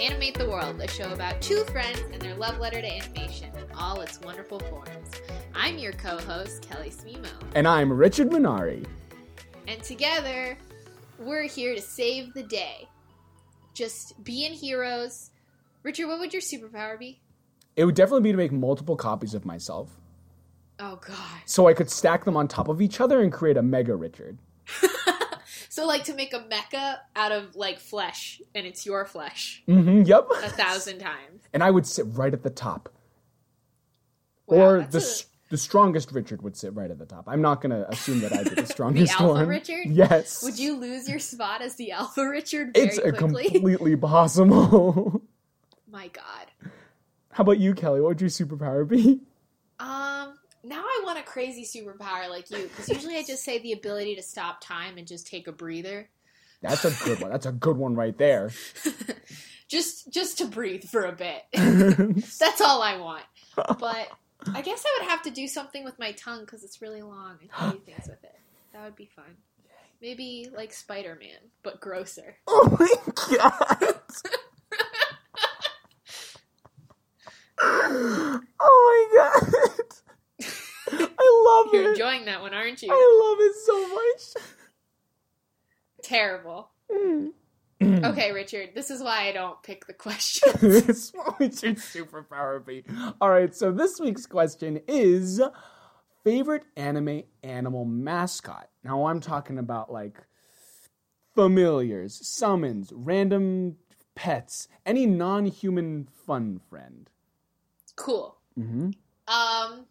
Animate the World, a show about two friends and their love letter to animation in all its wonderful forms. I'm your co-host, Kelly Smimo, And I'm Richard Minari. and together we're here to save the day. Just being heroes. Richard, what would your superpower be? It would definitely be to make multiple copies of myself Oh god. so I could stack them on top of each other and create a Mega Richard. So like to make a mecha out of like flesh, and it's your flesh Mm-hmm, yep. a thousand times. And I would sit right at the top. Wow, or the, a- the strongest Richard would sit right at the top. I'm not going to assume that I'd be the strongest alpha one. Richard? Yes. Would you lose your spot as the Alpha Richard very It's quickly? completely possible. My God. How about you, Kelly? What would your superpower be? Um, now I want a crazy superpower like you, because usually I just say the ability to stop time and just take a breather, That's a good one. That's a good one right there. just just to breathe for a bit. That's all I want. But I guess I would have to do something with my tongue because it's really long and can do things with it. That would be fun. Maybe like Spider Man, but grosser. oh my god. oh my god. I love it. You're enjoying that one, aren't you? I love it so much. Terrible. Mm. Okay, Richard, this is why I don't pick the questions. this would your superpower be? All right, so this week's question is favorite anime animal mascot. Now I'm talking about like familiars, summons, random pets, any non-human fun friend. cool. Mm-hmm. Um,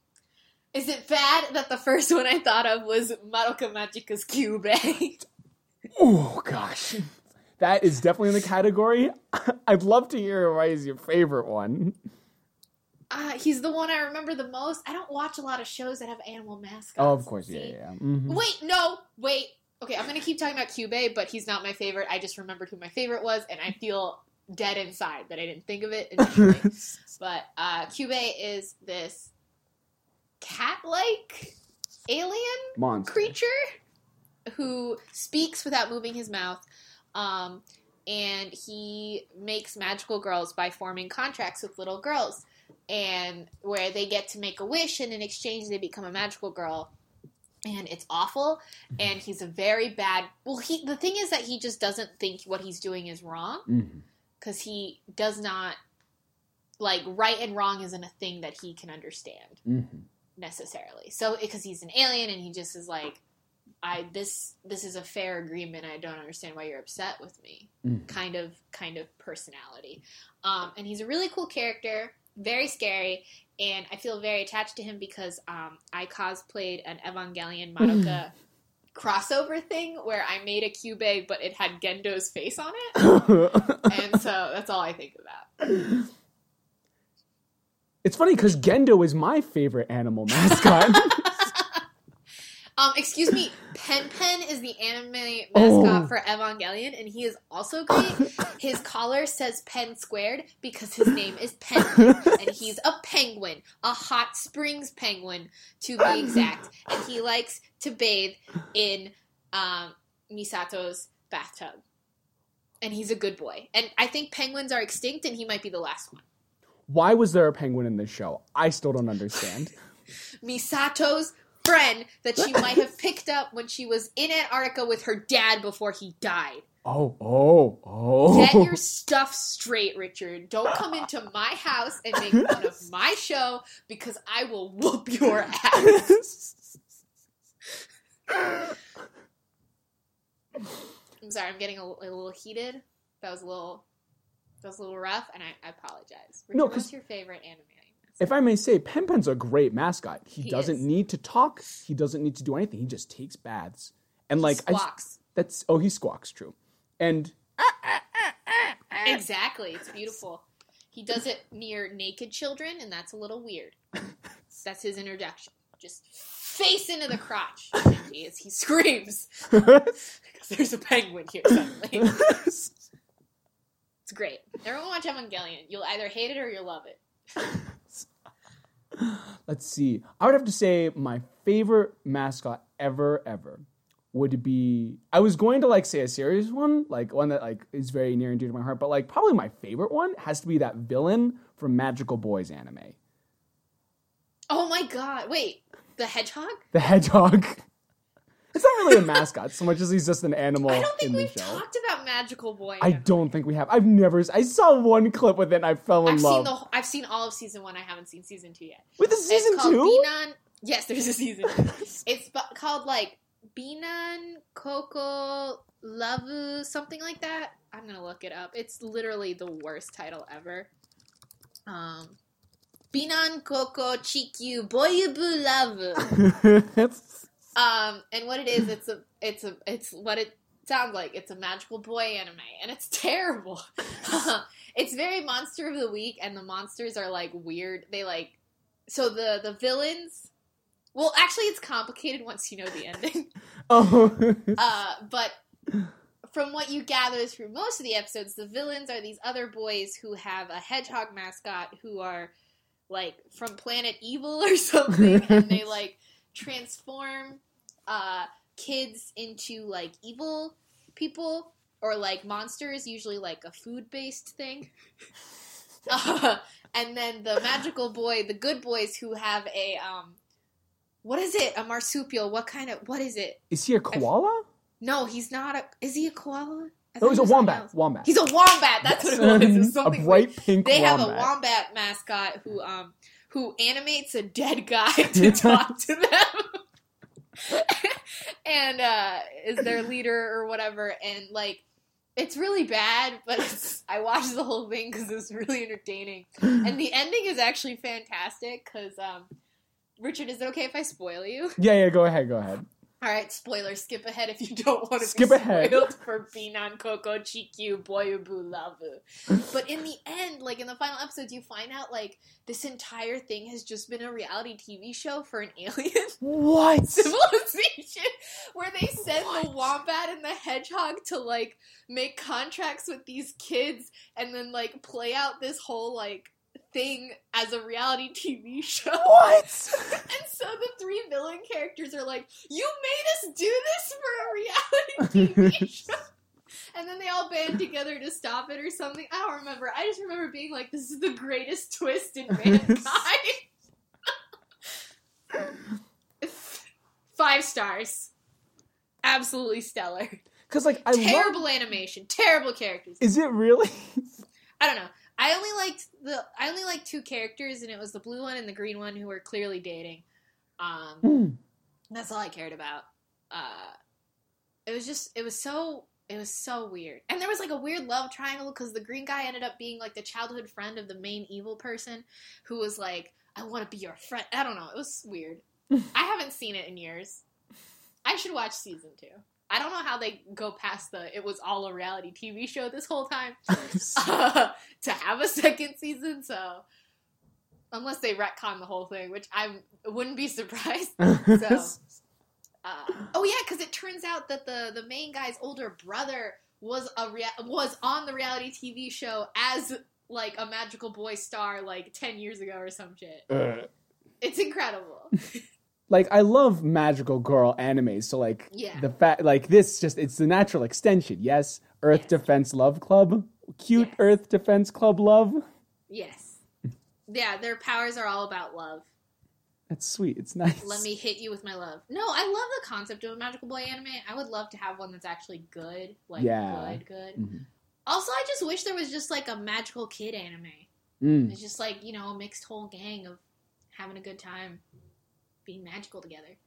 is it bad that the first one I thought of was Madoka Magica's Kyubey? Oh gosh, that is definitely in the category. I'd love to hear why is your favorite one. uh, he's the one I remember the most. I don't watch a lot of shows that have animal mascots. Oh, of course, yeah, See? yeah. yeah. Mhm. Wait, no, wait. Okay, I'm gonna keep talking about Kyubey, but he's not my favorite. I just remembered who my favorite was, and I feel dead inside that I didn't think of it but uh, Kyubey is this cat-like alien Monster. creature who speaks without moving his mouth. Um, and he makes magical girls by forming contracts with little girls, and where they get to make a wish, and in exchange they become a magical girl. And it's awful. And he's a very bad. Well, he the thing is that he just doesn't think what he's doing is wrong because he does not like right and wrong isn't a thing that he can understand Mhm. necessarily. So because he's an alien and he just is like, I this this is a fair agreement. I don't understand why you're upset with me. Mhm. Kind of kind of personality. Um, and he's a really cool character, very scary, and I feel very attached to him because um, I cosplayed an Evangelion Madoka. crossover thing where I made a cube but it had Gendo's face on it and so that's all I think about. It's funny because Gendo is my favorite animal mascot. Um, excuse me, Pen Pen is the anime mascot Oh. for Evangelion, and he is also great. His collar says Pen Squared because his name is Pen Pen, and he's a penguin, a hot springs penguin to be exact, and he likes to bathe in um, Misato's bathtub. And he's a good boy. And I think penguins are extinct, and he might be the last one. Why was there a penguin in this show? I still don't understand. Misato's friend that she might have picked up when she was in Antarctica with her dad before he died. Oh, oh, oh. Get your stuff straight, Richard. Don't come into my house and make fun of my show because I will whoop your ass. I'm sorry, I'm getting a, a little heated. That was a little, that was a little rough, and I, I apologize. Richard, No, what's your favorite anime? If I may say, Pen Pen's a great mascot. He, He doesn't is. need to talk. He doesn't need to do anything. He just takes baths. And like, I, Squawks. that's oh, he squawks. True. And Exactly. It's beautiful. He does it near naked children, and that's a little weird. That's his introduction. just face into the crotch as he screams because there's a penguin here suddenly. It's great. Everyone watch Evangelion. You'll either hate it or you'll love it. Let's see. I would have to say my favorite mascot ever, ever would be. I was going to like say a serious one, like one that like is very near and dear to my heart, but like probably my favorite one has to be that villain from Magical Boys anime, Oh my god! Wait, the hedgehog? the hedgehog. It's not really a mascot so much as he's just an animal I don't think in the we've show. talked about Magical Boy. I don't think we have. I've never. I saw one clip with it and I fell in I've love. seen the. I've seen all of season one. I haven't seen season two yet. with the season it's two. Binan. Yes, there's a season. it's called like Binan Coco Lavu, something like that. I'm gonna look it up. It's literally the worst title ever. Um, Binan Coco Chikyu Boyubu Lavu. Um, and what it is, it's a, it's a, it's what it sounds like. It's a magical boy anime, and it's terrible. it's very monster of the week, and the monsters are like weird. They like, so the the villains. Well, actually, it's complicated once you know the ending. oh, Uh, but from what you gather through most of the episodes, the villains are these other boys who have a hedgehog mascot who are like from Planet Evil or something, and they like transform uh, kids into like evil people or like monsters, usually like a food based thing. Uh, and then the magical boy, the good boys who have a um, what is it? A marsupial? What kind of? What is it? is he a koala? No, he's not a. Is he a koala? I No, he's a wombat. Wombat. He's a wombat. That's Yes. what it was. It was a something bright pink They have a wombat mascot who um who animates a dead guy to talk to them, and uh, is their leader or whatever. And like, it's really bad, but I watched the whole thing because it was really entertaining. And the ending is actually fantastic because um, Richard, is it okay if I spoil you? Yeah, yeah. Go ahead. Go ahead. All right, spoiler. Skip ahead if you don't want to Skip be ahead. spoiled for Binan Coco Chikyu Boyubu Lavu. But in the end, like in the final episodes, you find out like this entire thing has just been a reality TV show for an alien What? civilization, where they send the wombat and the hedgehog to like make contracts with these kids and then like play out this whole like thing as a reality TV show. What? And so the three villain characters are like, "You made us do this for a reality TV show," and then they all band together to stop it or something. I don't remember. I just remember being like, "This is the greatest twist in mankind." Five stars, absolutely stellar. Because like I love. terrible animation, terrible characters. Is it really? I don't know. I only liked the I only liked two characters, and it was the blue one and the green one who were clearly dating. Um, Hmm. That's all I cared about. Uh, it was just, it was so, it was so weird. And there was like a weird love triangle because the green guy ended up being like the childhood friend of the main evil person who was like, I want to be your friend. I don't know. It was weird. I haven't seen it in years. I should watch season two. I don't know how they go past the it was all a reality TV show this whole time uh, to have a second season. So unless they retcon the whole thing, which I wouldn't be surprised. So, uh, oh yeah, because it turns out that the the main guy's older brother was a rea- was on the reality TV show as like a magical boy star like ten years ago or some shit. Uh, It's incredible. Like I love magical girl animes, so like Yeah. the fact like this just it's the natural extension. Yes, Earth Yes. Defense Love Club, cute Yes. Earth Defense Club love. yes. Yeah, their powers are all about love. That's sweet. It's nice. Let me hit you with my love. No, I love the concept of a magical boy anime. I would love to have one that's actually good, like Yeah. good, good. Mhm. Also, I just wish there was just like a magical kid anime. Mm. It's just like you know a mixed whole gang of having a good time, being magical together.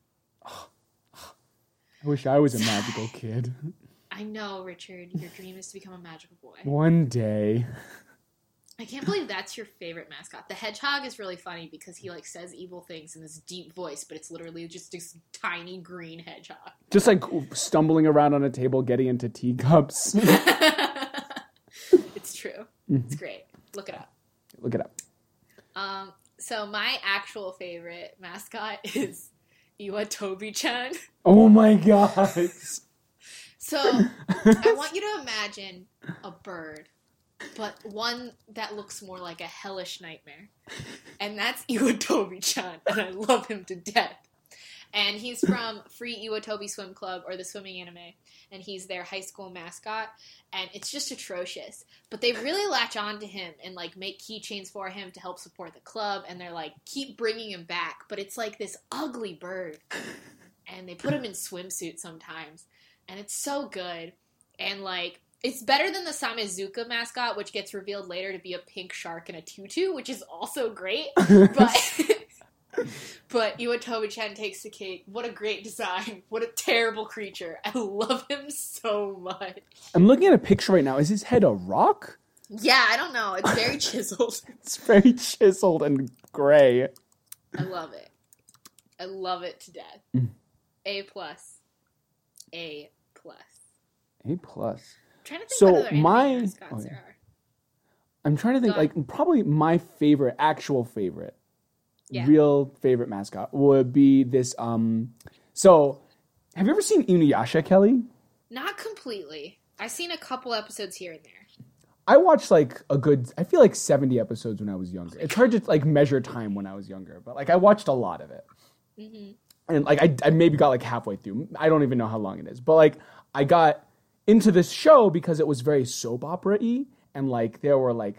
I wish I was a magical kid. I know, Richard. Your dream is to become a magical boy. One day. I can't believe that's your favorite mascot. The hedgehog is really funny because he like says evil things in this deep voice, but it's literally just this tiny green hedgehog. Just like stumbling around on a table, getting into teacups. it's true. It's great. Look it up. Look it up. Um, So my actual favorite mascot is Iwatobi-chan. Oh my god. So I want you to imagine a bird, but one that looks more like a hellish nightmare. And that's Iwatobi-chan, and I love him to death. And he's from Free Iwatobi Swim Club or the swimming anime, and he's their high school mascot, and it's just atrocious. But they really latch on to him and like make keychains for him to help support the club, and they're like keep bringing him back. But it's like this ugly bird, and they put him in swimsuit sometimes, and it's so good. And like it's better than the Samezuka mascot, which gets revealed later to be a pink shark in a tutu, which is also great. But but Iwatobi-chan takes the cake. What a great design! What a terrible creature! I love him so much. I'm looking at a picture right now. Is his head a rock? Yeah, I don't know. It's very chiseled. It's very chiseled and gray. I love it. I love it to death. Mm. A plus. A plus. A plus. I'm trying to think So what other anime my- oh, yeah. there are. I'm trying to think, like, probably my favorite, actual favorite, Yeah. real favorite mascot would be this. Um, so, have you ever seen Inuyasha, Kelly? Not completely. I've seen a couple episodes here and there. I watched like a good, I feel like 70 episodes when I was younger. It's hard to like measure time when I was younger, but like I watched a lot of it. Mm-hmm. And like I, I maybe got like halfway through. I don't even know how long it is, but like I got into this show because it was very soap opera y and like there were like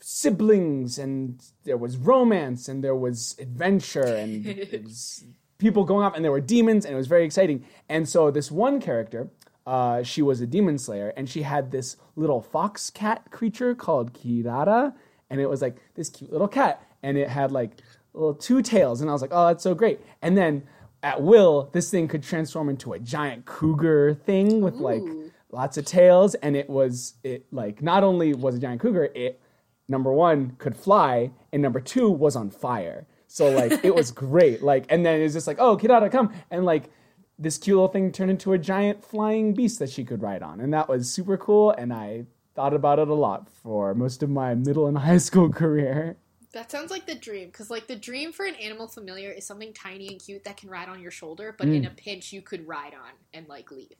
siblings and there was romance and there was adventure and it was people going off and there were demons and it was very exciting. And so this one character, uh, she was a demon slayer and she had this little fox cat creature called Kirara and it was like this cute little cat and it had like little two tails and I was like, oh, that's so great. And then at will, this thing could transform into a giant cougar thing with like lots of tails and it was it like not only was a giant cougar, it number one could fly and number two was on fire so like it was great like and then it's just like oh kirara come and like this cute little thing turned into a giant flying beast that she could ride on and that was super cool and i thought about it a lot for most of my middle and high school career That sounds like the dream, because like the dream for an animal familiar is something tiny and cute that can ride on your shoulder, but Mm. in a pinch you could ride on and like leave.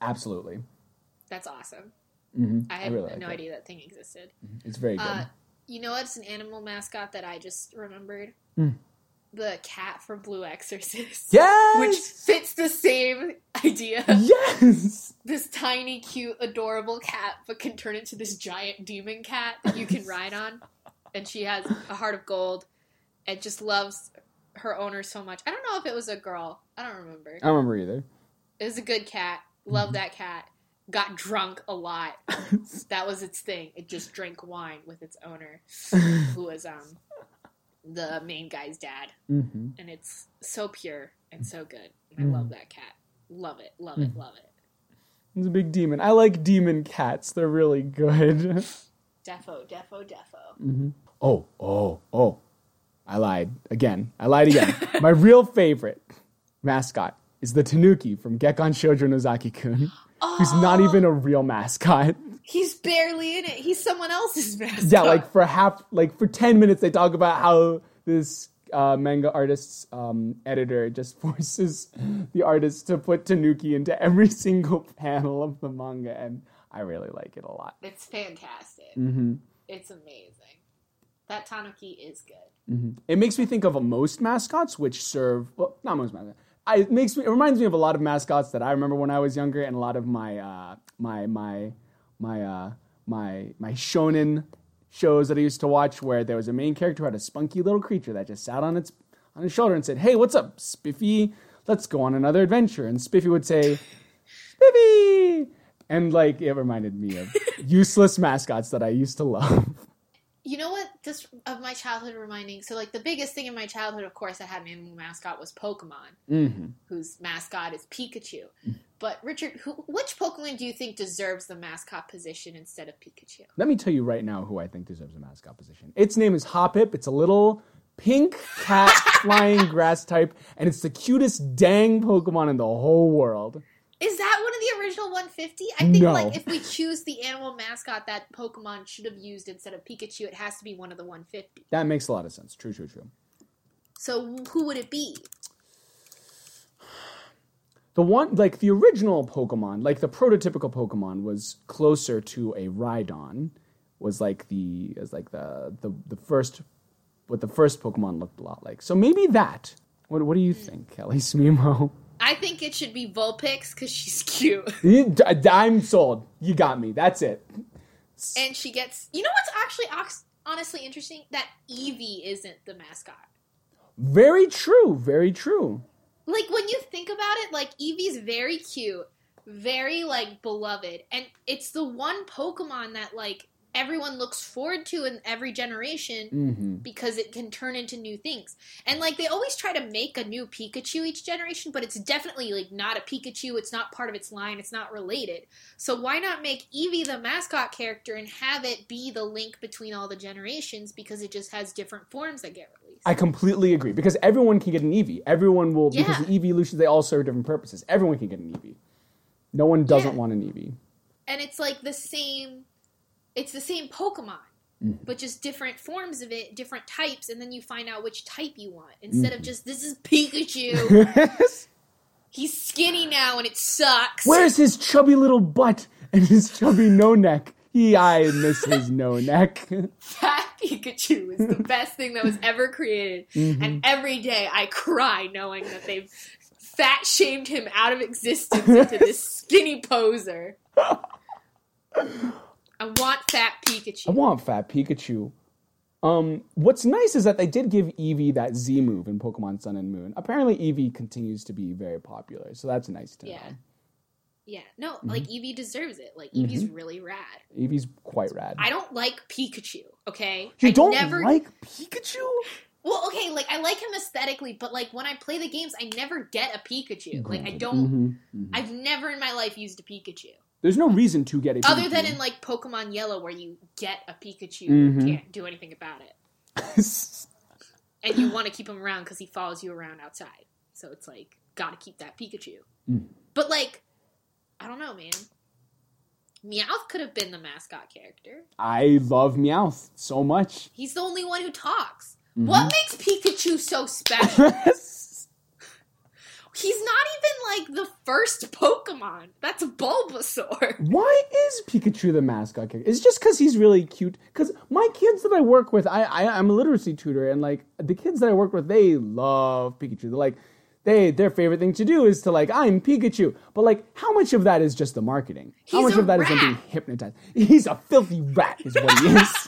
absolutely That's awesome. Hmm I had really like no that. idea that thing existed. it's very good Uh, you know what's an animal mascot that I just remembered? Hmm. The cat from Blue Exorcist. yes Which fits the same idea. yes this tiny, cute, adorable cat, but can turn into this giant demon cat that you can ride on. And she has a heart of gold and just loves her owner so much. I don't know if it was a girl. I don't remember. i don't remember either It was a good cat. Love that cat. Got drunk a lot. That was its thing. It just drank wine with its owner, who was um the main guy's dad. hmm And it's so pure and so good. And I love that cat. Love it. Love it. Love it. it's a big demon i like demon cats they're really good Defo, defo, defo. Oh, oh, oh. I lied again. I lied again. My real favorite mascot is the Tanuki from Gekkan Shoujo Nozaki kun, who's not even a real mascot. He's barely in it. He's someone else's mascot. Yeah, like for half, like for 10 minutes, they talk about how this uh, manga artist's um, editor just forces the artist to put Tanuki into every single panel of the manga, and I really like it a lot. it's fantastic. hmm It's amazing. That Tanuki is good. It makes me think of most mascots, which serve well, not most mascots. I, it makes me. It reminds me of a lot of mascots that I remember when I was younger, and a lot of my uh, my my my uh, my my shonen shows that I used to watch, where there was a main character who had a spunky little creature that just sat on its on his shoulder and said, "Hey, what's up, Spiffy? Let's go on another adventure." And Spiffy would say, "Spiffy," and like it reminded me of useless mascots that I used to love. You know what? This of my childhood reminding. So, like the biggest thing in my childhood, of course, that had an animal mascot was Pokemon, hmm whose mascot is Pikachu. But Richard, who, which Pokemon do you think deserves the mascot position instead of Pikachu? Let me tell you right now who I think deserves a mascot position. Its name is Hoppip. It's a little pink cat flying grass type, and it's the cutest dang Pokemon in the whole world. Is that one of the original 150? I think No. like if we choose the animal mascot that Pokemon should have used instead of Pikachu, it has to be one of the 150. That makes a lot of sense. True, true, true. So who would it be? The one, like the original Pokemon, like the prototypical Pokemon, was closer to a Rhydon. Was like the, as like the the the first, what the first Pokemon looked a lot like. So maybe that. What What do you hmm. think, Kelly Smemo? I think it should be Vulpix because she's cute. You- I'm sold. You got me. That's it. and she gets. You know what's actually honestly interesting? That Eevee isn't the mascot. Very true. Very true. Like when you think about it, like Eevee's very cute, very like beloved, and it's the one Pokemon that like everyone looks forward to in every generation hmm because it can turn into new things. And like they always try to make a new Pikachu each generation, but it's definitely like not a Pikachu, it's not part of its line, it's not related. So why not make Eevee the mascot character and have it be the link between all the generations because it just has different forms that get released. I completely agree because everyone can get an Eevee. Everyone will because the the Eeveelutions they all serve different purposes. Everyone can get an Eevee. No one doesn't Yeah. want an Eevee. and it's like the same it's the same Pokemon. Mm-hmm. But just different forms of it, different types, and then you find out which type you want. Instead of mm-hmm. just this is Pikachu. He's skinny now and it sucks. Where's his chubby little butt and his chubby no neck? He, I miss his no neck. Fat Pikachu is the best thing that was ever created. Mm-hmm. And every day I cry knowing that they've fat shamed him out of existence into this skinny poser. I want fat Pikachu. I want fat Pikachu. Um, what's nice is that they did give Eevee that Z move in Pokemon Sun and Moon. Apparently, Eevee continues to be very popular, so that's nice to Yeah. know. Yeah, no, Mm-hmm. like Eevee deserves it. Like Eevee's really rad. Eevee's quite rad. I don't like Pikachu, okay? you I don't never like Pikachu? Well, okay, like I like him aesthetically, but like when I play the games, I never get a Pikachu. Like I don't Mhm, mhm. I've never in my life used a Pikachu. There's no reason to get a Pikachu. Other than in like Pokemon Yellow where you get a Pikachu Mhm. and can't do anything about it. And you want to keep him around because he follows you around outside. So it's like, gotta keep that Pikachu. Mm. But like, I don't know, man. Meowth could have been the mascot character. I love Meowth so much. He's the only one who talks. Mm-hmm. What makes Pikachu so special? He's not even like the first Pokemon. That's Bulbasaur. Why is Pikachu the mascot character? It's just because he's really cute. Because my kids that I work with, I, I I'm a literacy tutor, and like the kids that I work with, they love Pikachu. They're like, they their favorite thing to do is to like, I'm Pikachu. But like, how much of that is just the marketing? How He's much a of that is them rat. being hypnotized? He's a filthy rat, is what he is.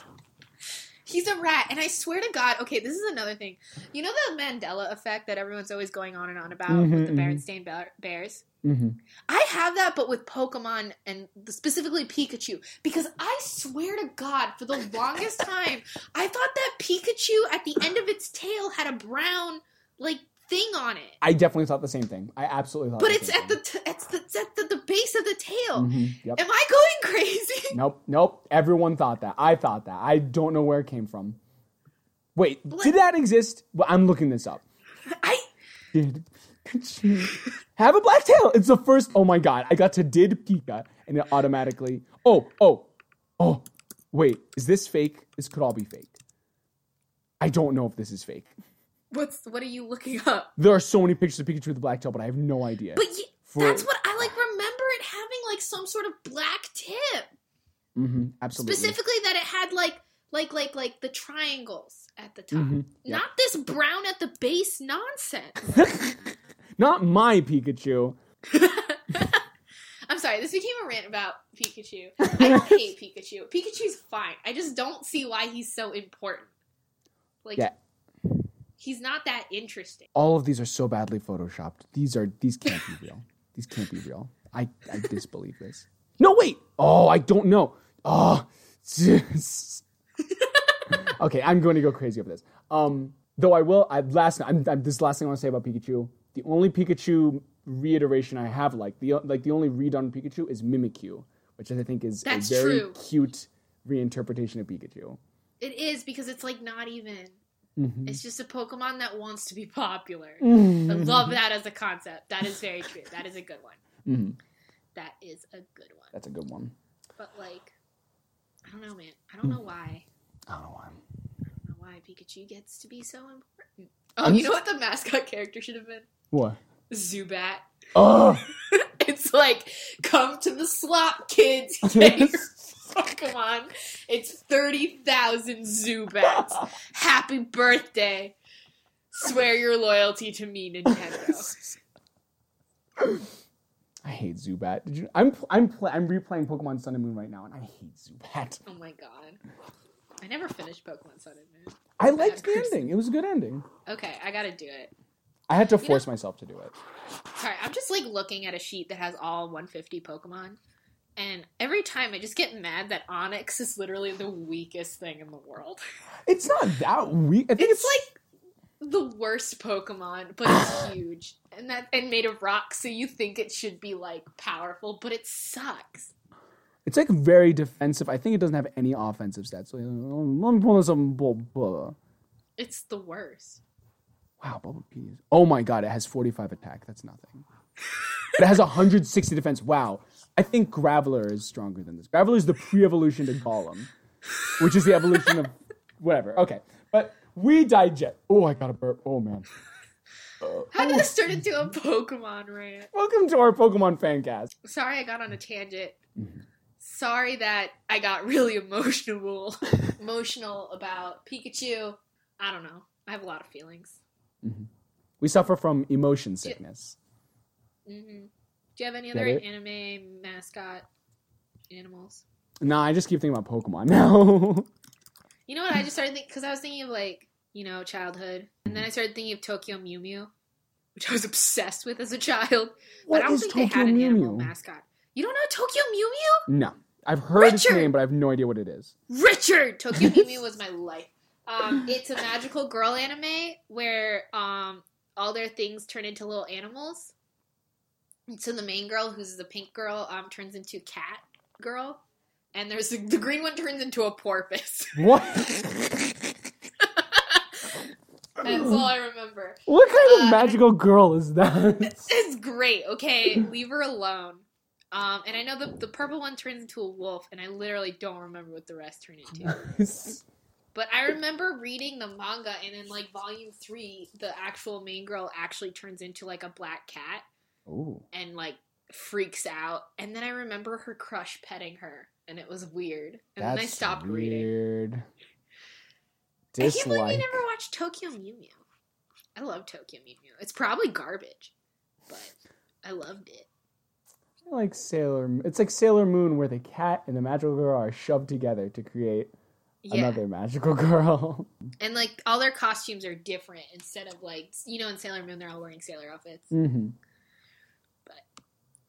He's a rat, and I swear to God, okay, this is another thing. You know the Mandela effect that everyone's always going on and on about Mhm, with the mhm. Berenstain Bear- Bears? hmm I have that, but with Pokemon and specifically Pikachu, because I swear to God, for the longest time, I thought that Pikachu at the end of its tail had a brown like thing on it, I definitely thought the same thing. I absolutely thought. but it's at the t- it's the it's at the, the base of the tail. Mhm, Yep. Am I going crazy? Nope, nope. Everyone thought that. I thought that. I don't know where it came from. Wait, did that exist? Well, I'm looking this up. I Did have a black tail? It's the first. Oh my god! I got to did Pika, and it automatically. Oh, oh, oh. Wait, is this fake? This could all be fake. I don't know if this is fake. What's what are you looking up? There are so many pictures of Pikachu with a black tail, but I have no idea. But y For- that's what I like. Remember it having like some sort of black tip. Mm-hmm, absolutely. Specifically, that it had like like like like the triangles at the top. Mhm, yeah. Not this brown at the base nonsense. Not my Pikachu. I'm sorry, this became a rant about Pikachu. I don't hate Pikachu. Pikachu's fine. I just don't see why he's so important. Like Yeah. He's not that interesting. All of these are so badly photoshopped. These are these can't be real. These can't be real. I, I disbelieve this. No, wait. Oh, I don't know. Oh, okay. I'm going to go crazy over this. Um, though I will. I last. I'm, I'm, this is the last thing I want to say about Pikachu. The only Pikachu reiteration I have, like the like the only redone Pikachu is Mimikyu, which I think is That's a very true. cute reinterpretation of Pikachu. It is because it's like not even. Mhm. It's just a Pokemon that wants to be popular. I Mm-hmm. love that as a concept. That is very true. That is a good one. hmm That is a good one. That's a good one. But like, I don't know, man. I don't know why. I don't know why. I don't know why Pikachu gets to be so important. Oh, I'm you know what the mascot character should have been? What? Zubat. Oh, It's like, come to the slop, kids. Your Pokemon. It's 30,000 Zubats. Happy birthday. Swear your loyalty to me, Nintendo. I hate Zubat. Did you? I'm I'm I'm replaying Pokemon Sun and Moon right now, and I hate Zubat. Oh my god. I never finished Pokemon Sun and Moon. I liked the ending. It was a good ending. Okay, I gotta do it. I had to know- force myself to do it. Sorry, I'm just like looking at a sheet that has all 150 Pokemon. And every time I just get mad that Onix is literally the weakest thing in the world. It's not that weak. I think It's it's, like the worst Pokemon, but it's huge. And that and made of rock, so you think it should be like powerful, but it sucks. it's like very defensive. I think it doesn't have any offensive stats. So, let me pull this up. Blah, blah. It's the worst. Wow, Bulbapedia. Oh my god, it has 45 attack. That's nothing. It has 160 defense. Wow. I think Graveler is stronger than this. Graveler is the pre-evolution to Golem, which is the evolution of whatever. Okay, but we digest. Oh, I got a burp. Oh man. How did this turn into a Pokemon rant? Welcome to our Pokemon fan cast. Sorry I got on a tangent. Mm-hmm. Sorry that I got really emotional emotional about Pikachu. I don't know. I have a lot of feelings. We suffer from emotion sickness. hmm Do you have any other anime mascot animals? Nah, I just keep thinking about Pokemon now. You know what? I just started thinking because I was thinking of like you know childhood, and then I started thinking of Tokyo Mew Mew, which I was obsessed with as a child. What but I don't is think Tokyo they had an Mew animal Mew? mascot. You don't know Tokyo Mew Mew? no, I've heard its name, but I have no idea what it is. Richard! Tokyo Mew Mew was my life. Um, it's a magical girl anime where um, all their things turn into little animals. So the main girl, who's the pink girl, um, turns into cat girl. And there's the, the green one turns into a porpoise. What? That's all I remember. what kind of Uh, magical girl is that? It's great. Okay, leave her alone. Um, and I know the the purple one turns into a wolf, and I literally don't remember what the rest turn into. But I remember reading the manga, and in like volume three, the actual main girl actually turns into like a black cat Ooh. and like freaks out. And then I remember her crush petting her, and it was weird. And then I That's stopped reading. weird. I can't believe you never watched Tokyo Mew Mew. I love Tokyo Mew Mew. It's probably garbage, but I loved it. like Sailor. It's like Sailor Moon, where the cat and the magical girl are shoved together to create Yeah. another magical girl. And like all their costumes are different instead of like you know in Sailor Moon they're all wearing sailor outfits. hmm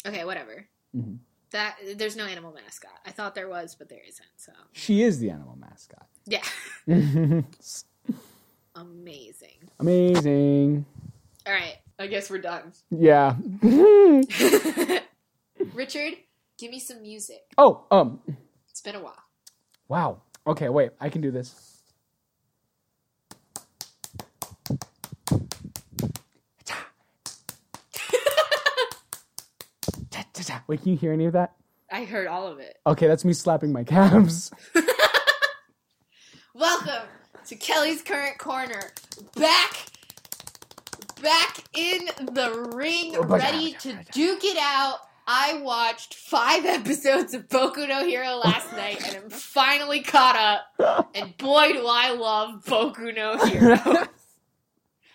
Okay, whatever. Mhm. That there's no animal mascot. I thought there was, but there isn't. So She is the animal mascot. yeah, amazing. Amazing. All right, I guess we're done. Yeah. Richard, give me some music. oh, um. It's been a while. Wow. Okay, wait. I can do this. Wait, can you hear any of that? I heard all of it. Okay, that's me slapping my calves. Welcome to Kelly's Current Corner. Back, back in the ring, Oh, ready baja, to baja. duke it out. I watched five episodes of Boku no Hero last night and I'm finally caught up. And boy, do I love Boku no Hero.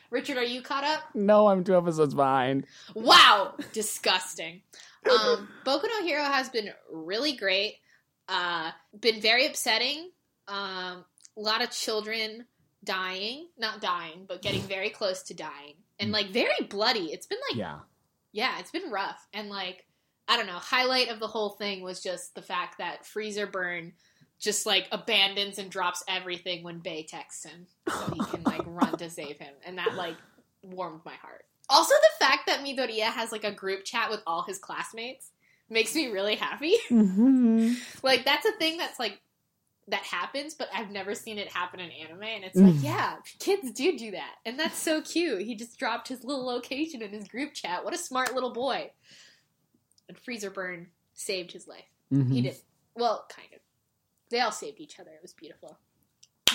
Richard, are you caught up? no, I'm two episodes behind. Wow, disgusting. Um, Boku no Hero has been really great. Uh, been very upsetting. Um, a lot of children dying, not dying, but getting very close to dying, and like very bloody. It's been like, yeah, Yeah. it's been rough. And like, I don't know. Highlight of the whole thing was just the fact that Freezer Burn just like abandons and drops everything when Bay texts him, so he can like run to save him, and that like warmed my heart. Also, the fact that Midoriya has like a group chat with all his classmates makes me really happy. hmm like that's a thing that's like that happens, but I've never seen it happen in anime, and it's like, Mm. yeah, kids do do that, and that's so cute. He just dropped his little location in his group chat. What a smart little boy. and Freezer Burn saved his life. Mhm. He did. Well, kind of. They all saved each other. It was beautiful.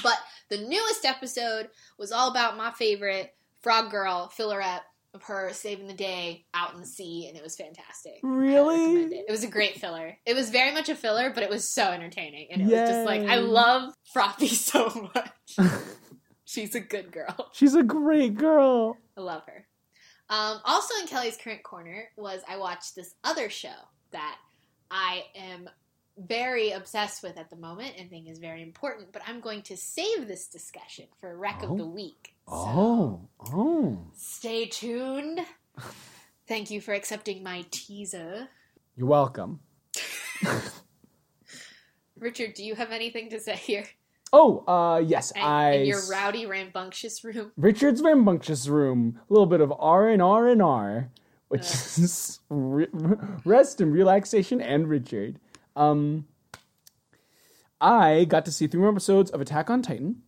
But the newest episode was all about my favorite Frog Girl, Fillerette, of her saving the day out in the sea, and it was fantastic. Really? it. It was a great filler. It was very much a filler, but it was so entertaining. And it was just like, I love Froppy so much. She's a good girl. She's a great girl. I love her. Um, also in Kelly's current corner was I watched this other show that I am very obsessed with at the moment and think is very important, but I'm going to save this discussion for Wreck Oh. of the Week. So Oh, oh. stay tuned. Thank you for accepting my teaser. You're welcome. Richard, do you have anything to say here? Oh, uh, yes, And, I. in your rowdy, rambunctious room. Richard's rambunctious room. A little bit of R and R and R, which Yeah. is re- rest and relaxation and Richard. Um, I got to see three more episodes of Attack on Titan,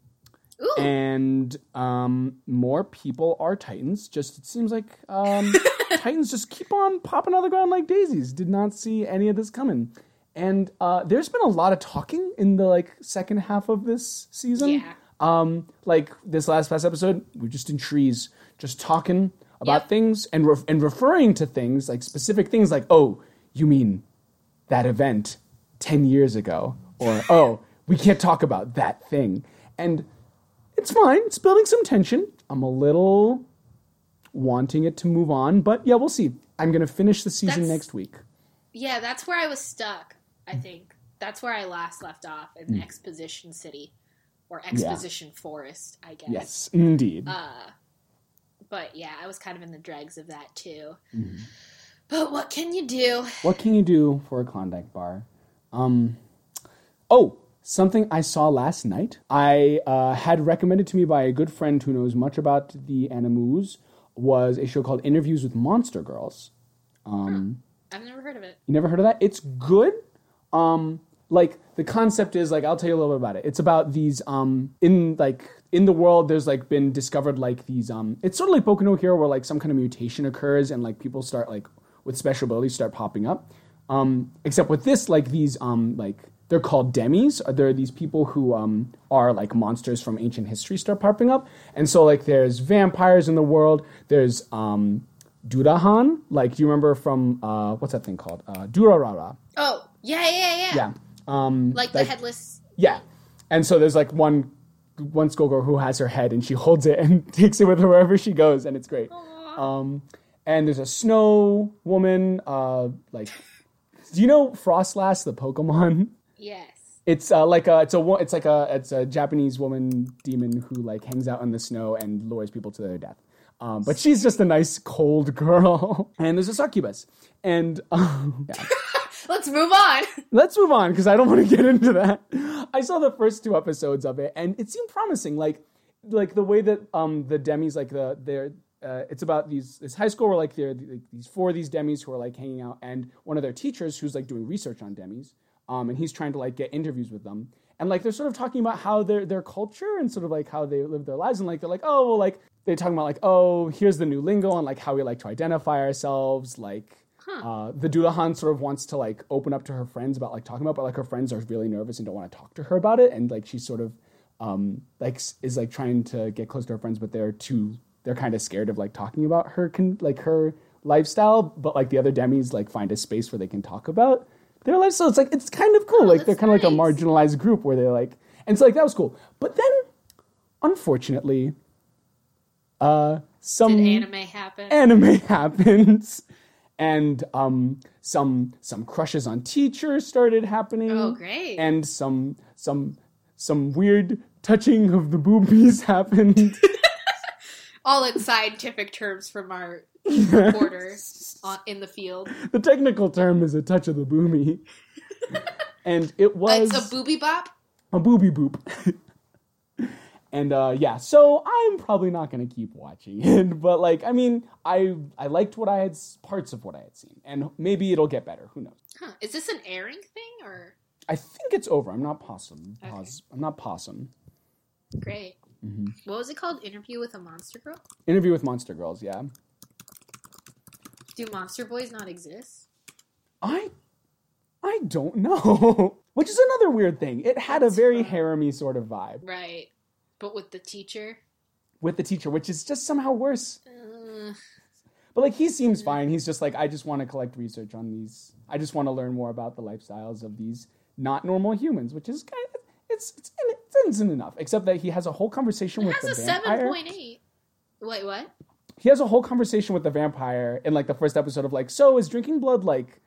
Ooh, and um, more people are Titans. Just it seems like um, Titans just keep on popping out of the ground like daisies. Did not see any of this coming. And uh, there's been a lot of talking in the like second half of this season. Yeah. Um, like this last past episode, we're just in trees, just talking about Yep. things and ref- and referring to things like specific things, like oh, you mean that event ten years ago, or oh, we can't talk about that thing, and it's fine. It's building some tension. I'm a little wanting it to move on, but yeah, we'll see. I'm gonna finish the season That's- next week. yeah, that's where I was stuck, I think. That's where I last left off in Exposition City. Or Exposition Forest, I guess. Yes, indeed. Uh, but yeah, I was kind of in the dregs of that too. Mm-hmm. But what can you do? What can you do for a Klondike bar? Um, oh, something I saw last night. I uh, had recommended to me by a good friend who knows much about the animus was a show called Interviews with Monster Girls. Um, I've never heard of it. You never heard of that? It's good. Um, like the concept is like I'll tell you a little bit about it. It's about these um in like in the world there's like been discovered like these um it's sort of like Boku no Hero where like some kind of mutation occurs and like people start like with special abilities start popping up. Um, except with this like these um like they're called demis. There are these people who um are like monsters from ancient history start popping up. And so like there's vampires in the world. There's um Durahan, like do you remember from uh what's that thing called? Uh Durarara. Oh, yeah, yeah, yeah. Yeah. Um, Like the headless. Yeah. And so there's like one one schoolgirl who has her head and she holds it and takes it with her wherever she goes, and it's great. Um, and there's a snow woman. Uh, like, do you know Froslass, the Pokemon? Yes. It's uh, like a it's a it's like a it's a Japanese woman demon who like hangs out in the snow and lures people to their death. Um, but she's just a nice cold girl. And there's a succubus. And um, yeah. Let's move on. let's move on because I don't want to get into that. I saw the first two episodes of it, and it seemed promising. Like, like the way that um the demis like the they're uh, it's about these this high school where like they're like, these four of these demis who are like hanging out, and one of their teachers who's like doing research on demis, um, and he's trying to like get interviews with them. And like they're sort of talking about how their their culture and sort of like how they live their lives, and like they're like, oh, well, like they're talking about like, oh, here's the new lingo and like how we like to identify ourselves, like uh, the Dullahan sort of wants to like open up to her friends about like talking about, but like her friends are really nervous and don't want to talk to her about it, and like she's sort of um, like is like trying to get close to her friends, but they're too they're kind of scared of like talking about her con- like her lifestyle, but like the other demis like find a space where they can talk about their life. So it's like it's kind of cool. like they're kind of like a marginalized group where they're like, and so like that was cool. But then, unfortunately, uh, some Did anime happen? anime happens and um some some crushes on teachers started happening Oh, great. and some some some weird touching of the boobies happened All in scientific terms from our reporter in the field. the technical term is a touch of the boomie and it was It's a booby bop. a booby boop and uh yeah so i'm probably not gonna keep watching it but like i mean i i liked what i had parts of what i had seen and maybe it'll get better who knows Huh. Is this an airing thing or I think it's over. I'm not possum. Okay. Pos- I'm not possum. great? Mm-hmm. What was it called? Interview with a monster girl? Interview with Monster Girls. Yeah. Do monster boys not exist? I I don't know. Which is another weird thing. It had That's a very fun. harem sort of vibe Right. But with the teacher. with the teacher, which is just somehow worse. Uh, But like he seems fine. He's just like I just want to collect research on these. I just want to learn more about the lifestyles of these not normal humans, which is kind of it's it's, it's innocent enough. Except that he has a whole conversation with the bank. it with has the a seven point eight. Wait, what? He has a whole conversation with the vampire in like the first episode of like, so is drinking blood like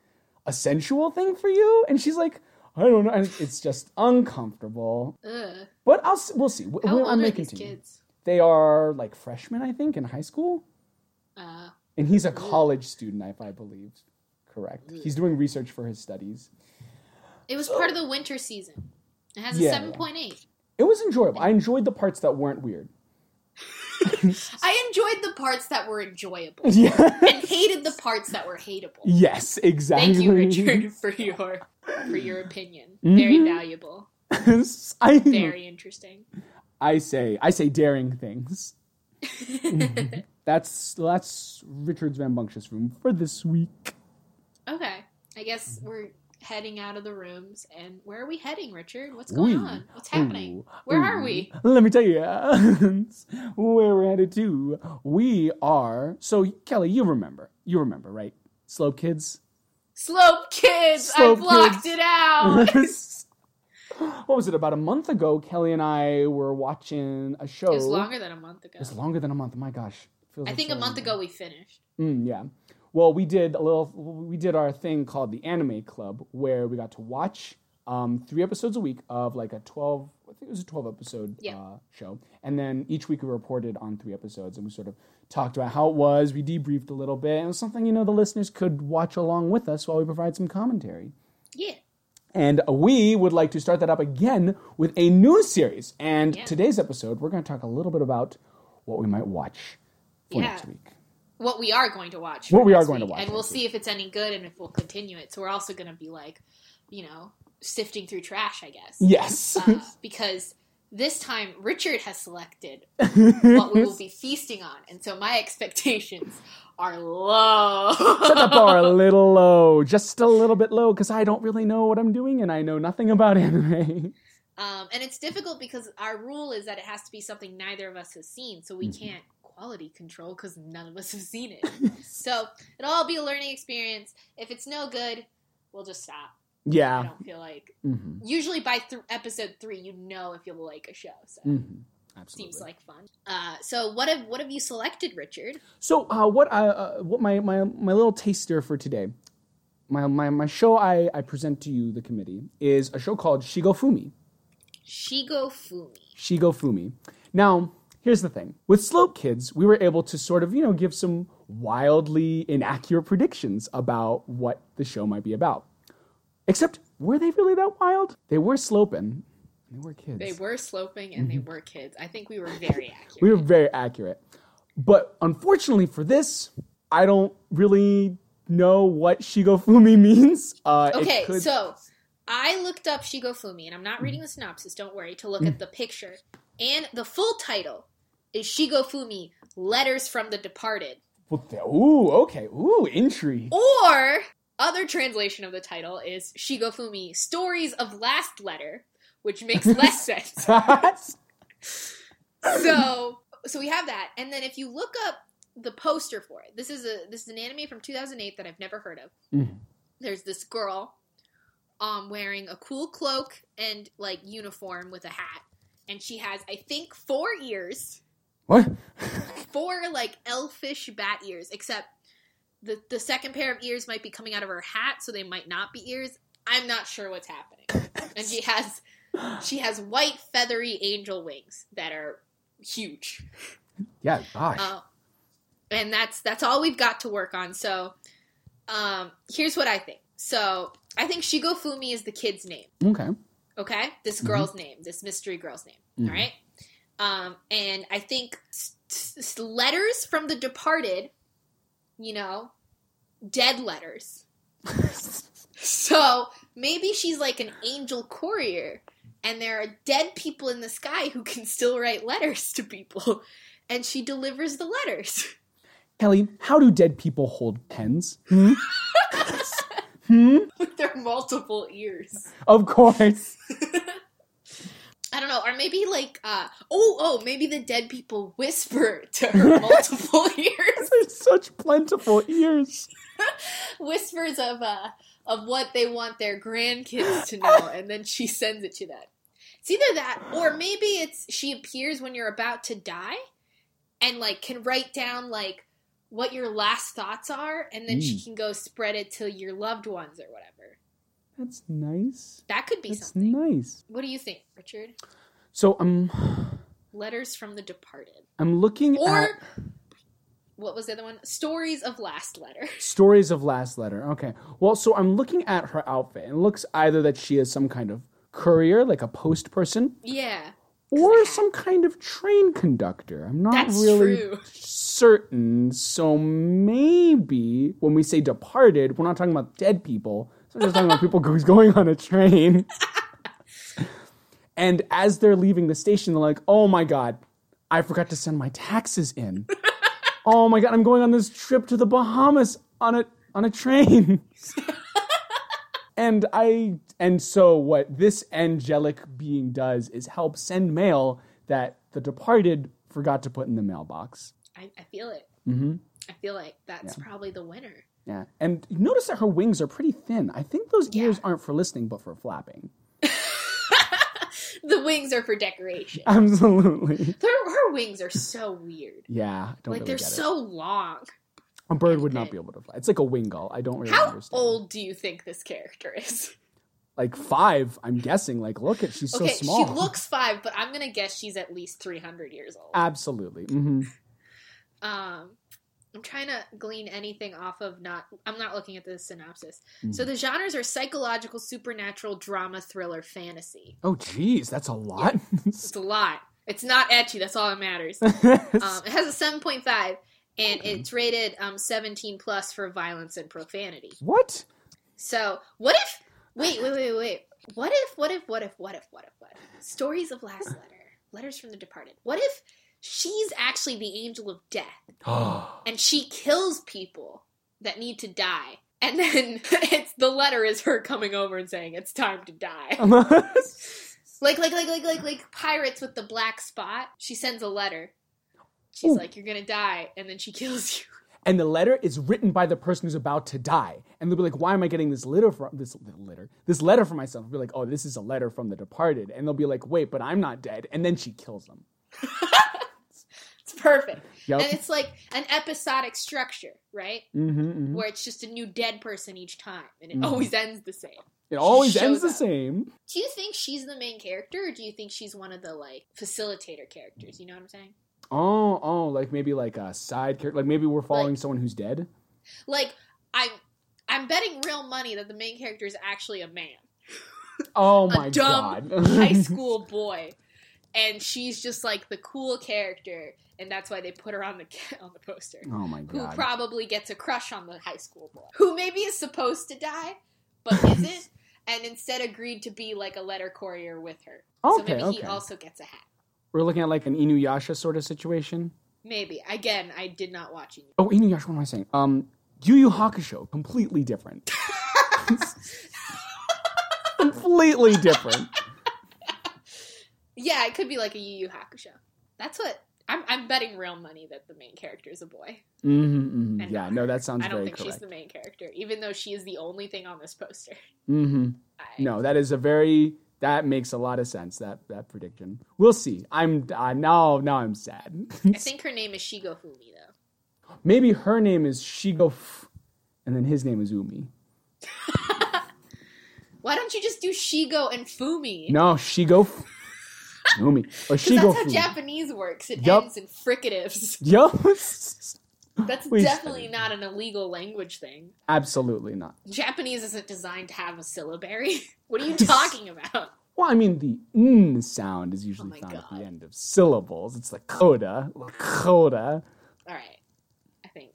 a sensual thing for you? And she's like, I don't know. And it's just uncomfortable. Ugh. But I'll we'll see. How we- old are these kids? They are like freshmen, I think, in high school. Uh, And he's a college student, if I believe. Correct. He's doing research for his studies. it was part of the winter season. It has a Yeah, seven point eight. It was enjoyable. I enjoyed the parts that weren't weird. I enjoyed the parts that were enjoyable Yeah. and hated the parts that were hateable. yes, exactly. Thank you, Richard, for your for your opinion. Very Mhm. valuable. I, Very interesting. I say I say daring things. That's that's Richard's rambunctious room for this week. okay, I guess we're heading out of the rooms, and where are we heading, Richard? What's going We- on? What's happening? Ooh, Where ooh. are we? Let me tell you where we're headed to. We are so Kelly. You remember? You remember, right? Slope kids. Slope kids. I blocked Kids. it out. what was it? About a month ago, Kelly and I were watching a show. it was longer than a month ago. It was longer than a month. My gosh, I like think so a month ago we finished. Mm, yeah. Well, we did a little. We did our thing called the Anime Club, where we got to watch um, three episodes a week of like a twelve. I think it was a twelve episode Yeah. uh, show, and then each week we reported on three episodes, and we sort of talked about how it was. We debriefed a little bit, and it was something you know the listeners could watch along with us while we provide some commentary. Yeah. And we would like to start that up again with a new series. And Yeah. today's episode, we're going to talk a little bit about what we might watch for Yeah. next week. What we are going to watch. What we are going to watch And we'll see if it's any good and if we'll continue it. So we're also going to be like, you know, sifting through trash, I guess. Yes. Uh, because this time Richard has selected what we will be feasting on. And so my expectations are low. Set the bar a little low, just a little bit low, because I don't really know what I'm doing and I know nothing about anime. Um, and it's difficult because our rule is that it has to be something neither of us has seen, so we Mhm. can't quality control because none of us have seen it. so it'll all be a learning experience. If it's no good, we'll just stop. Yeah. I don't feel like. hmm Usually by th- episode three, you know if you'll like a show. So hmm Absolutely. seems like fun. Uh, so what have what have you selected, Richard? So, uh, what I uh, what my, my my little taster for today, my my, my show I, I present to you, the committee, is a show called Shigo Fumi. Shigo Fumi. Shigo Fumi. Now, here's the thing. With Slope Kids, we were able to sort of, you know, give some wildly inaccurate predictions about what the show might be about. Except, were they really that wild? They were sloping. They were kids. They were sloping and they were kids. I think we were very accurate. Mm-hmm. We were very accurate. But unfortunately for this, I don't really know what Shigofumi means. Uh, it Okay, could- so I looked up Shigofumi, and I'm not reading the synopsis, don't worry, to look at the picture. And the full title is Shigofumi Letters from the Departed. Ooh, okay. Ooh, intrigue. Or, other translation of the title is Shigofumi Stories of Last Letter, which makes less sense. so so we have that and then if you look up the poster for it this is a this is an anime from 2008 that i've never heard of Mhm. there's this girl um wearing a cool cloak and like uniform with a hat and she has i think four ears. What? four like elfish bat ears except the the second pair of ears might be coming out of her hat so they might not be ears. I'm not sure what's happening. And she has she has white feathery angel wings that are huge. Yeah, gosh. uh, and that's that's all we've got to work on. So um here's what i think. So i think shigofumi is the kid's name. Okay. Okay this girl's name this mystery girl's name Mhm. all right um and i think s- letters from the departed you know dead letters so maybe she's like an angel courier and there are dead people in the sky who can still write letters to people and she delivers the letters Kelly, how do dead people hold pens? Hmm? Hmm? with their multiple ears. Of course. I don't know, or maybe like, uh, oh, oh, maybe the dead people whisper to her multiple ears, There's such plentiful ears. whispers of uh, of what they want their grandkids to know, and then she sends it to them. It's either that, or maybe it's she appears when you're about to die, and like can write down like what your last thoughts are, and then she Mm. can go spread it to your loved ones or whatever. That's nice. That could be That's something. nice. What do you think, Richard? So I'm Letters from the Departed, I'm looking or at what was the other one? Stories of Last Letter. stories of last letter. Okay. Well, so I'm looking at her outfit and it looks either that she is some kind of courier, like a post person, Yeah, or some kind of train conductor. I'm not That's really true. certain. So maybe when we say departed, we're not talking about dead people. So we're just talking about people who's going on a train. and as they're leaving the station, they're like, "Oh my god, I forgot to send my taxes in. oh my god, I'm going on this trip to the Bahamas on a on a train." And I and so what this angelic being does is help send mail that the departed forgot to put in the mailbox. I, I feel it. hmm I feel like that's probably the winner. Yeah, and notice that her wings are pretty thin. I think those Yeah. ears aren't for listening, but for flapping. The wings are for decoration. Absolutely. Her, her wings are so weird. Yeah, don't Like really they're so long. A bird would not be able to fly. It's like a Wingull. I don't really How understand. old do you think this character is? Like five, I'm guessing. Like, look at she's okay, so small. she looks five, but I'm gonna guess she's at least 300 years old. Absolutely. hmm Um, I'm trying to glean anything off of not. I'm not looking at the synopsis. Mm. So the genres are psychological, supernatural, drama, thriller, fantasy. Oh, geez, that's a lot. It's a lot. It's not ecchi. That's all that matters. Um, it has a 7.5, and Okay. it's rated um, 17 plus for violence and profanity. what? So what if? Wait, wait, wait, wait. What if? What if? What if? What if? What if? What if? Stories of last letter. Letters from the departed. What if she's actually the angel of death and she kills people that need to die? And then it's the letter is her coming over and saying it's time to die. Like like like like like like pirates with the black spot. She sends a letter. She's Ooh. like, "You're gonna die," and then she kills you. and the letter is written by the person who's about to die. And they'll be like, "Why am I getting this letter from this letter? This letter for myself?" I'll be like, "Oh, this is a letter from the departed." And they'll be like, "Wait, but I'm not dead." And then she kills them. It's perfect, Yep. and it's like an episodic structure, right? hmm Where it's just a new dead person each time, and it Mhm. always ends the same. It always ends the up. same. Do you think she's the main character, or do you think she's one of the like facilitator characters? You know what I'm saying? Oh, oh, like maybe like a side character. Like maybe we're following Like- someone who's dead. Like I'm, I'm betting real money that the main character is actually a man. Oh my dumb god. high school boy, and she's just like the cool character, and that's why they put her on the on the poster. oh my god, Who probably gets a crush on the high school boy, who maybe is supposed to die, but isn't, and instead agreed to be like a letter courier with her. so Okay, maybe he also gets a hat. We're looking at like an Inuyasha sort of situation. Maybe again, I did not watch it. Oh, Inuyasha. What am I saying? Um, Yu Yu Hakusho. Completely different. completely different. Yeah, it could be like a Yu Yu Hakusho. That's what I'm. I'm betting real money that the main character is a boy. Mm-hmm, And Yeah, no, that sounds I don't very think she's the main character, even though she is the only thing on this poster. Mm-hmm. I, No, that is a very that makes a lot of sense. That that prediction. We'll see. I'm uh, now now I'm sad. I think her name is Shigo Fumi, though. Maybe her name is Shigo, F- and then his name is Umi. Why don't you just do Shigo and Fumi? No, Shigo, F- Umi or Shigo. that's how Fu. Japanese works. It Yup. ends in fricatives. Yup. That's We definitely studied. not an illegal language thing. Absolutely not. Japanese isn't designed to have a syllabary. what are you talking about? Well, I mean, the n sound is usually Oh found at the end of syllables. It's like coda, coda. All right, I think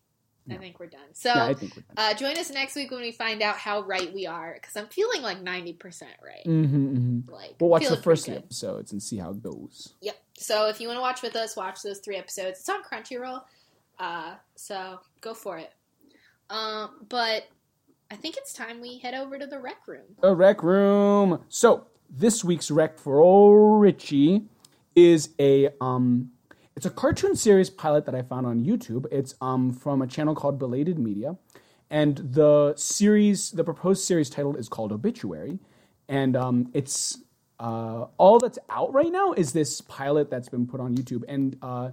I think we're done. So. yeah, I think we're done. Uh, join us next week when we find out how right we are, because I'm feeling like 90% right. Mm-hmm, mm-hmm. Like, We'll watch the first three episodes and see how it goes. Yep. So if you want to watch with us, watch those three episodes. It's on Crunchyroll, uh, so go for it. Um, but I think it's time we head over to the rec room. The rec room. So this week's rec for old Richie is a um, it's a cartoon series pilot that I found on YouTube. It's um from a channel called Belated Media, and the series, the proposed series title is called Obituary, and um, it's uh, all that's out right now is this pilot that's been put on YouTube, and uh,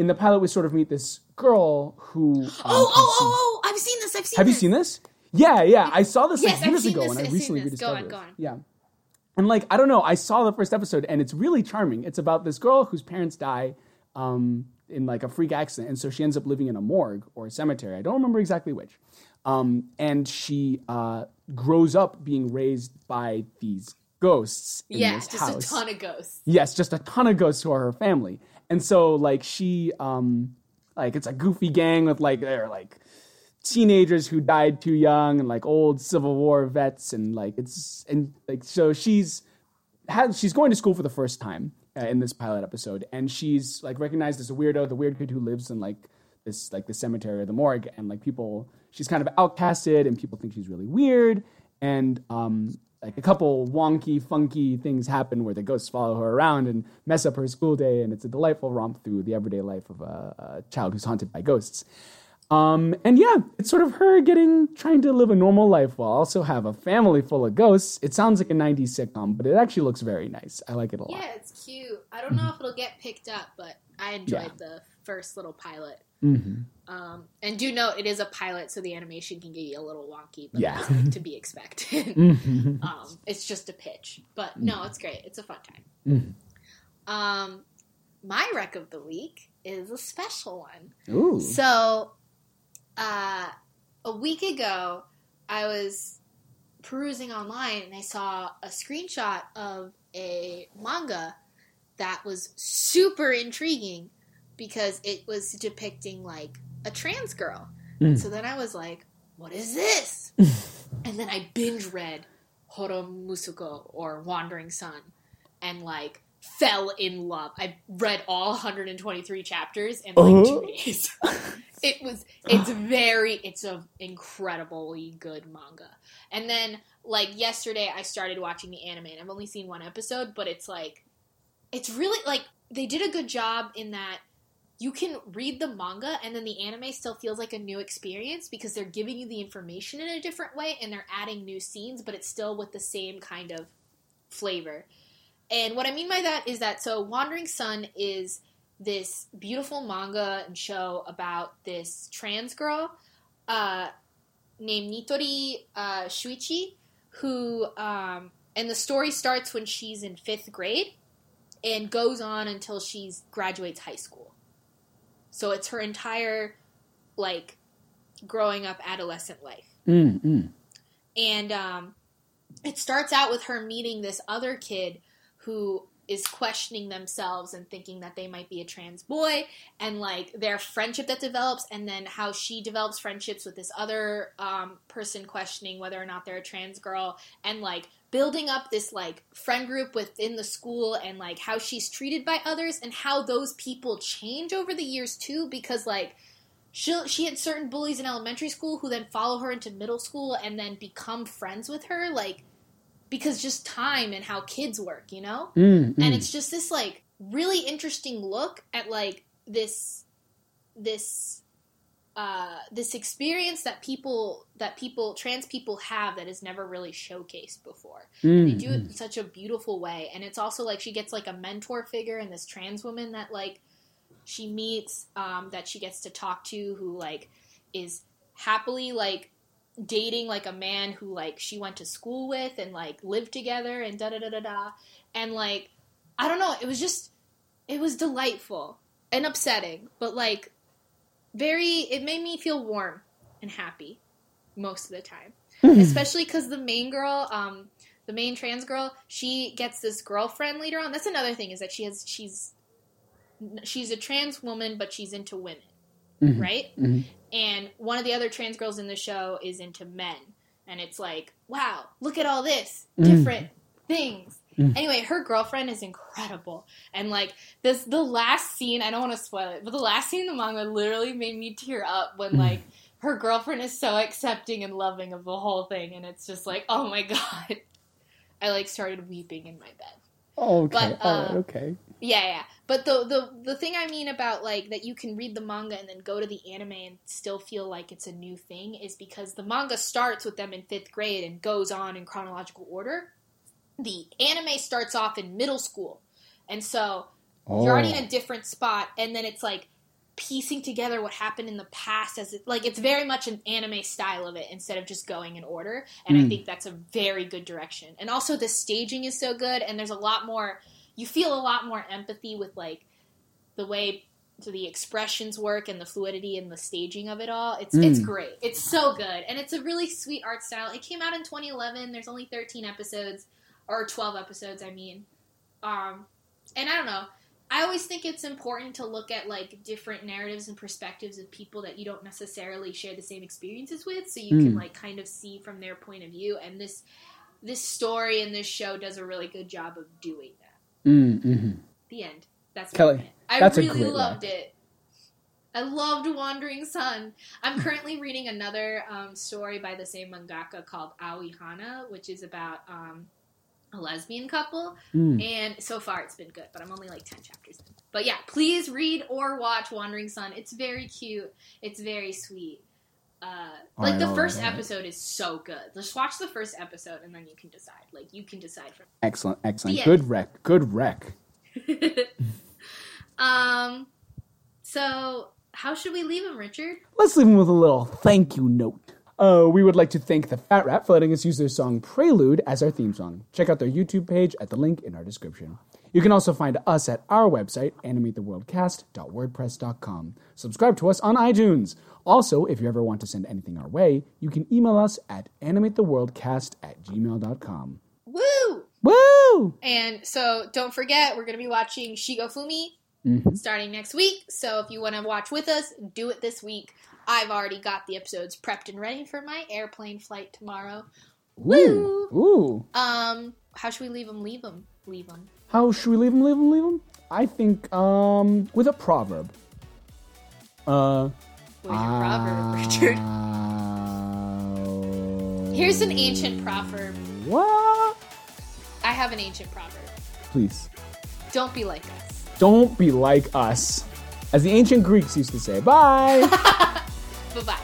in the pilot we sort of meet this girl who. Um, Oh, oh, oh, oh! I've seen this. I've seen this. have you seen this? Yeah, yeah. I saw this Yes, like years ago this, and I I've recently this. Go rediscovered on, it. go on. Yeah. And like, I don't know, I saw the first episode and it's really charming. It's about this girl whose parents die um, in like a freak accident. And so she ends up living in a morgue or a cemetery. I don't remember exactly which. Um, and she uh, grows up being raised by these ghosts in Yeah, this just house. a ton of ghosts. Yes, just a ton of ghosts who are her family. And so like she um like it's a goofy gang with like they're like teenagers who died too young and like old Civil War vets and like it's and like so she's has she's going to school for the first time uh, in this pilot episode. And she's like recognized as a weirdo, the weird kid who lives in like this like the cemetery or the morgue. And like people she's kind of outcasted and people think she's really weird. And um like a couple wonky funky things happen where the ghosts follow her around and mess up her school day and it's a delightful romp through the everyday life of a, a child who's haunted by ghosts um, and yeah, it's sort of her getting trying to live a normal life while also have a family full of ghosts. It sounds like a '90s sitcom, but it actually looks very nice. I like it a lot. Yeah, it's cute. I don't know if it'll get picked up, but I enjoyed Yeah. the first little pilot. hmm Um, and do note it is a pilot, so the animation can get you a little wonky, but Yeah. that's like to be expected. hmm um, it's just a pitch, but no, it's great. It's a fun time. Mhm. Um, my rec of the week is a special one. Ooh. So, uh, a week ago, I was perusing online and I saw a screenshot of a manga that was super intriguing because it was depicting like a trans girl. Mm. So then I was like, what is this? and then I binge read Horo Musuko or Wandering Son and like fell in love. I read all 123 chapters in like Uh-huh. two days. it was it's very it's an incredibly good manga. And then like yesterday I started watching the anime and I've only seen one episode, but it's like it's really like they did a good job in that you can read the manga and then the anime still feels like a new experience because they're giving you the information in a different way and they're adding new scenes, but it's still with the same kind of flavor. And what I mean by that is that so Wandering Son is this beautiful manga and show about this trans girl uh, named Nitori uh, Shuichi, who, um, and the story starts when she's in fifth grade and goes on until she graduates high school. So it's her entire, like, growing up adolescent life. Mm, mm. And um, it starts out with her meeting this other kid who is questioning themselves and thinking that they might be a trans boy, and like their friendship that develops, and then how she develops friendships with this other um, person questioning whether or not they're a trans girl, and like building up this like friend group within the school, and like how she's treated by others, and how those people change over the years too, because like she she had certain bullies in elementary school who then follow her into middle school and then become friends with her like because just time and how kids work you know Mm, mm. and it's just this like really interesting look at like this this uh this experience that people that people trans people have that is never really showcased before. Mm, they do it mm. in such a beautiful way. And it's also like she gets like a mentor figure in this trans woman that like she meets um, that she gets to talk to who like is happily like dating like a man who like she went to school with and like lived together and da da da da da. And like i don't know it was just it was delightful and upsetting. But like very it made me feel warm and happy most of the time especially because the main girl um the main trans girl she gets this girlfriend later on that's another thing is that she has she's she's a trans woman but she's into women Mhm. right Mhm. and one of the other trans girls in the show is into men and it's like wow look at all this Mm. different things Mm. anyway her girlfriend is incredible and like this the last scene i don't want to spoil it but the last scene in the manga literally made me tear up when Mm. like her girlfriend is so accepting and loving of the whole thing, and it's just like, oh my god. I like started weeping in my bed. Oh, okay. But, right, uh, okay. Yeah, yeah. But the the the thing I mean about like that you can read the manga and then go to the anime and still feel like it's a new thing is because the manga starts with them in fifth grade and goes on in chronological order. The anime starts off in middle school, and so you're already in Oh. a different spot, and then it's like piecing together what happened in the past as it like it's very much an anime style of it instead of just going in order and i Mm. think that's a very good direction. And also the staging is so good and there's a lot more you feel a lot more empathy with like the way the expressions work and the fluidity and the staging of it all. It's it's Mm. great. It's so good and it's a really sweet art style. It came out in 2011 there's only 13 episodes or 12 episodes i mean um and i don't know I always think it's important to look at like different narratives and perspectives of people that you don't necessarily share the same experiences with, so you can Mm. like kind of see from their point of view. And this this story and this show does a really good job of doing that. Mm, mhm. The end. That's Kelly. I that's really loved it. I loved Wandering Son. I'm currently reading another um, story by the same mangaka called Aoi Hana, which is about um, a lesbian couple. Mm. And so far, it's been good, but I'm only like 10 chapters in. But yeah, please read or watch Wandering Son. It's very cute, it's very sweet. Uh, like Alright, the first episode is so good. Just watch the first episode and then you can decide. Like, you can decide from. Excellent, excellent. The Good rec. Good rec. um, so how should we leave him, Richard? Let's leave him with a little thank you note. Uh, we would like to thank the Fat Rat for letting us use their song Prelude as our theme song. Check out their YouTube page at the link in our description. You can also find us at our website, animatetheworldcast.wordpress.com. Subscribe to us on iTunes. Also, if you ever want to send anything our way, you can email us at animatetheworldcast at gmail.com. Woo! Woo! And so don't forget, we're going to be watching Shigofumi Mhm. starting next week. So if you want to watch with us, do it this week. I've already got the episodes prepped and ready for my airplane flight tomorrow. Woo! Ooh. Ooh. Um, how should we leave them? Leave them. Leave them. How should we leave them? Leave them. Leave him? I think um with a proverb. Uh. What is your proverb, Richard? uh, Here's an ancient proverb. What? I have an ancient proverb. Please Don't be like us. don't be like us, as the ancient Greeks used to say. Bye. Bye bye.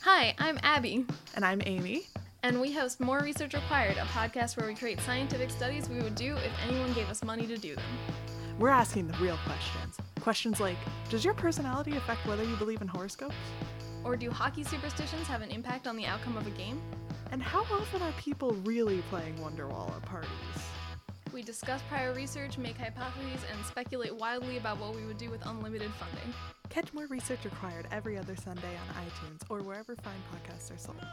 Hi, I'm Abby, And I'm Amy. and we host More Research Required, a podcast where we create scientific studies we would do if anyone gave us money to do them. We're asking the real questions. Questions like Does your personality affect whether you believe in horoscopes? Or do hockey superstitions have an impact on the outcome of a game? And how often are people really playing Wonderwall at parties? We discuss prior research, make hypotheses, and speculate wildly about what we would do with unlimited funding. Catch more research required every other Sunday on iTunes or wherever fine podcasts are sold.